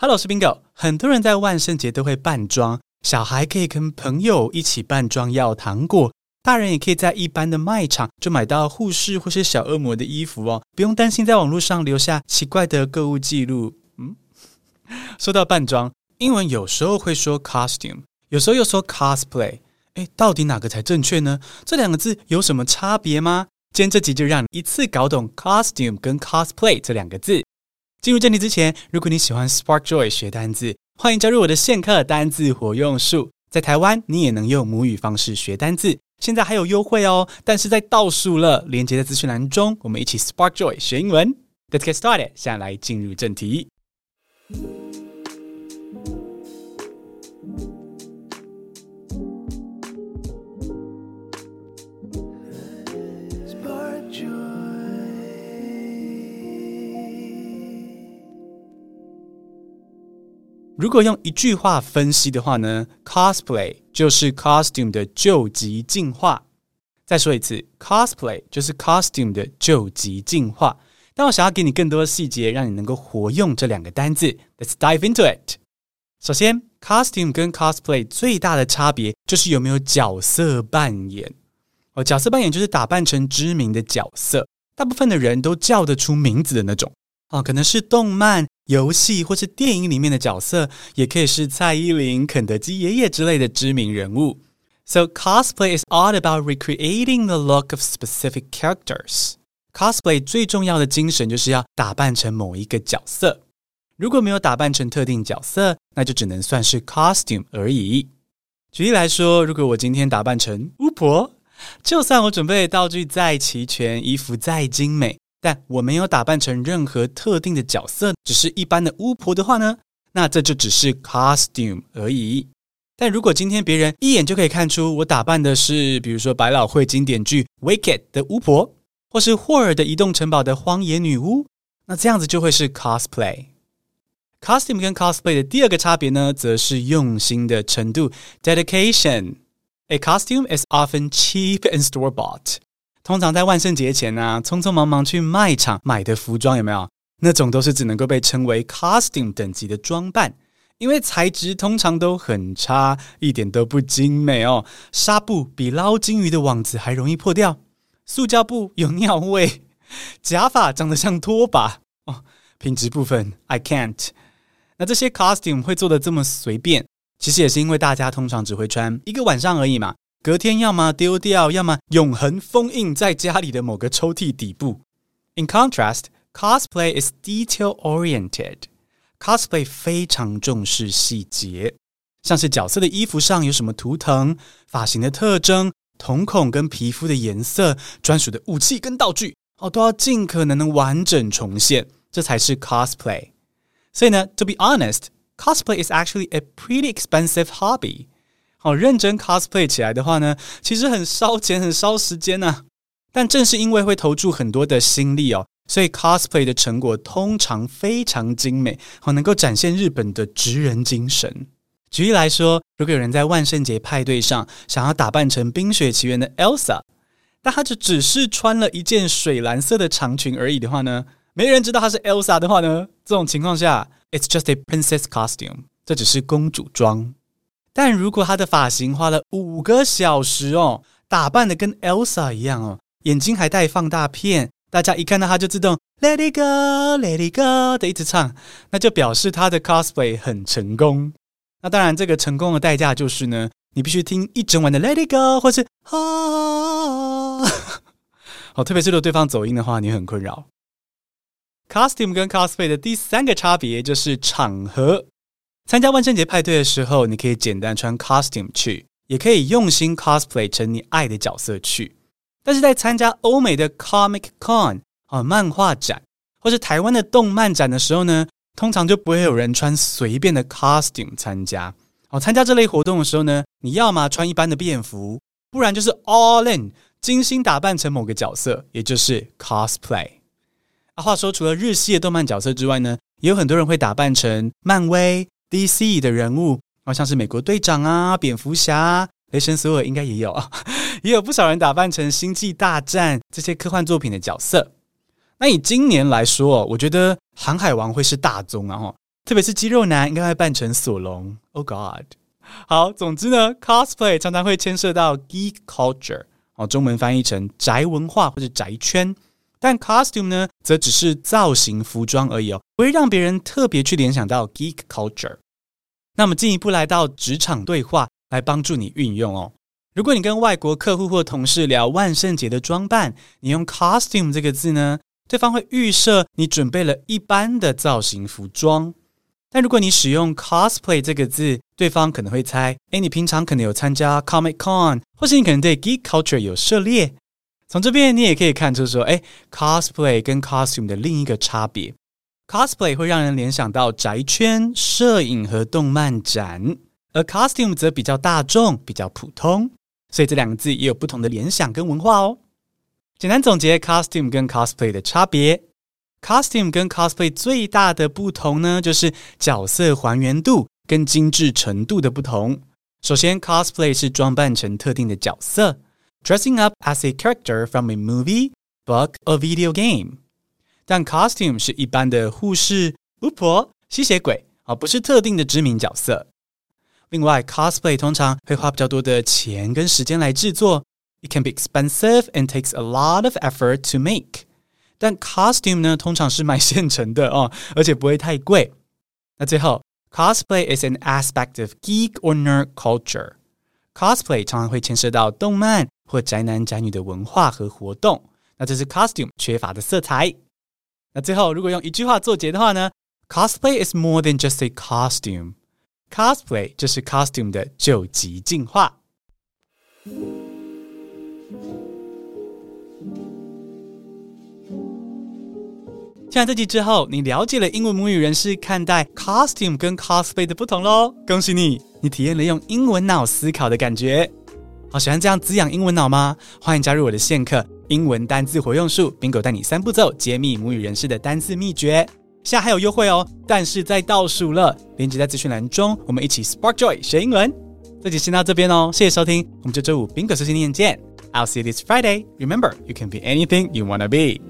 Hello，我是 Bingo。很多人在万圣节都会扮装，小孩可以跟朋友一起扮装要糖果，大人也可以在一般的卖场就买到护士或是小恶魔的衣服哦，不用担心在网络上留下奇怪的购物记录。嗯，说到扮装，英文有时候会说 costume，有时候又说 cosplay。诶，到底哪个才正确呢？这两个字有什么差别吗？今天这集就让你一次搞懂 costume 跟 cosplay 这两个字。进入正题之前，如果你喜欢 Spark Joy 学单字，欢迎加入我的线课单字活用术。在台湾，你也能用母语方式学单字，现在还有优惠哦。但是在倒数了，连接的资讯栏中，我们一起 Spark Joy 学英文。Let's get started，下来进入正题。如果用一句话分析的话呢，cosplay 就是 costume 的救急进化。再说一次，cosplay 就是 costume 的救急进化。但我想要给你更多的细节，让你能够活用这两个单字。Let's dive into it。首先，costume 跟 cosplay 最大的差别就是有没有角色扮演。哦，角色扮演就是打扮成知名的角色，大部分的人都叫得出名字的那种。哦，可能是动漫。游戏或是电影里面的角色，也可以是蔡依林、肯德基爷爷之类的知名人物。So cosplay is all about recreating the look of specific characters. Cosplay 最重要的精神就是要打扮成某一个角色。如果没有打扮成特定角色，那就只能算是 costume 而已。举例来说，如果我今天打扮成巫婆，就算我准备的道具再齐全，衣服再精美。但我没有打扮成任何特定的角色，只是一般的巫婆的话呢，那这就只是 costume 而已。但如果今天别人一眼就可以看出我打扮的是，比如说百老汇经典剧《Wicked》的巫婆，或是霍尔的移动城堡的荒野女巫，那这样子就会是 cosplay。costume 跟 cosplay 的第二个差别呢，则是用心的程度 （dedication）。A costume is often cheap and store-bought。通常在万圣节前呢、啊，匆匆忙忙去卖场买的服装有没有？那种都是只能够被称为 costume 等级的装扮，因为材质通常都很差，一点都不精美哦。纱布比捞金鱼的网子还容易破掉，塑胶布有尿味，假发长得像拖把哦。品质部分 I can't。那这些 costume 会做的这么随便，其实也是因为大家通常只会穿一个晚上而已嘛。隔天要么丢掉，要么永恒封印在家里的某个抽屉底部。In contrast, cosplay is detail-oriented. Cosplay 非常重视细节，像是角色的衣服上有什么图腾、发型的特征、瞳孔跟皮肤的颜色、专属的武器跟道具，哦，都要尽可能的完整重现，这才是 cosplay。所以呢，to be honest, cosplay is actually a pretty expensive hobby. 好，认真 cosplay 起来的话呢，其实很烧钱，很烧时间呐。但正是因为会投注很多的心力哦，所以 cosplay 的成果通常非常精美，好，能够展现日本的职人精神。举例来说，如果有人在万圣节派对上想要打扮成《冰雪奇缘》的 Elsa，但他就只是穿了一件水蓝色的长裙而已的话呢，没人知道她是 Elsa 的话呢，这种情况下，it's just a princess costume，这只是公主装。但如果他的发型花了五个小时哦，打扮的跟 Elsa 一样哦，眼睛还带放大片，大家一看到他就自动 Let it go, Let it go 的一直唱，那就表示他的 cosplay 很成功。那当然，这个成功的代价就是呢，你必须听一整晚的 Let it go，或是啊，好，特别是如果对方走音的话，你很困扰。Costume 跟 cosplay 的第三个差别就是场合。参加万圣节派对的时候，你可以简单穿 costume 去，也可以用心 cosplay 成你爱的角色去。但是在参加欧美的 Comic Con 啊漫画展，或是台湾的动漫展的时候呢，通常就不会有人穿随便的 costume 参加。哦，参加这类活动的时候呢，你要么穿一般的便服，不然就是 all in 精心打扮成某个角色，也就是 cosplay。啊，话说除了日系的动漫角色之外呢，也有很多人会打扮成漫威。DC 的人物，好像是美国队长啊、蝙蝠侠、雷神索尔，应该也有，也有不少人打扮成星际大战这些科幻作品的角色。那以今年来说，我觉得航海王会是大宗啊，特别是肌肉男应该会扮成索隆。Oh God！好，总之呢，cosplay 常常会牵涉到 geek culture，哦，中文翻译成宅文化或者宅圈。但 costume 呢，则只是造型服装而已哦，不会让别人特别去联想到 geek culture。那么进一步来到职场对话，来帮助你运用哦。如果你跟外国客户或同事聊万圣节的装扮，你用 costume 这个字呢，对方会预设你准备了一般的造型服装。但如果你使用 cosplay 这个字，对方可能会猜，诶，你平常可能有参加 Comic Con，或是你可能对 geek culture 有涉猎。从这边你也可以看出说，诶，cosplay 跟 costume 的另一个差别，cosplay 会让人联想到宅圈、摄影和动漫展，而 costume 则比较大众、比较普通，所以这两个字也有不同的联想跟文化哦。简单总结 costume 跟 cosplay 的差别。Costume 跟 cosplay 最大的不同呢，就是角色还原度跟精致程度的不同。首先，cosplay 是装扮成特定的角色 ，dressing up as a character from a movie, book or video game。但 costume 是一般的护士、巫婆、吸血鬼，而不是特定的知名角色。另外，cosplay 通常会花比较多的钱跟时间来制作，it can be expensive and takes a lot of effort to make。但 costume 呢，通常是买现成的哦，而且不会太贵。那最后，cosplay is an aspect of geek or nerd culture。cosplay 常常会牵涉到动漫 或宅男宅女的文化和活动，那这是 costume 缺乏的色彩。那最后，如果用一句话作结的话呢，cosplay is more than just a costume。cosplay 就是 costume 的究极进化。听完这集之后，你了解了英文母语人士看待 costume 跟 cosplay 的不同喽！恭喜你，你体验了用英文脑思考的感觉。好，喜欢这样滋养英文脑吗？欢迎加入我的线课《英文单字活用术》，Bingo 带你三步骤揭秘母语人士的单字秘诀。现在还有优惠哦，但是在倒数了，链接在资讯栏中，我们一起 Spark Joy 学英文。这集先到这边哦，谢谢收听，我们就周五 Bingo 碎碎念见。I'll see you this Friday. Remember, you can be anything you wanna be.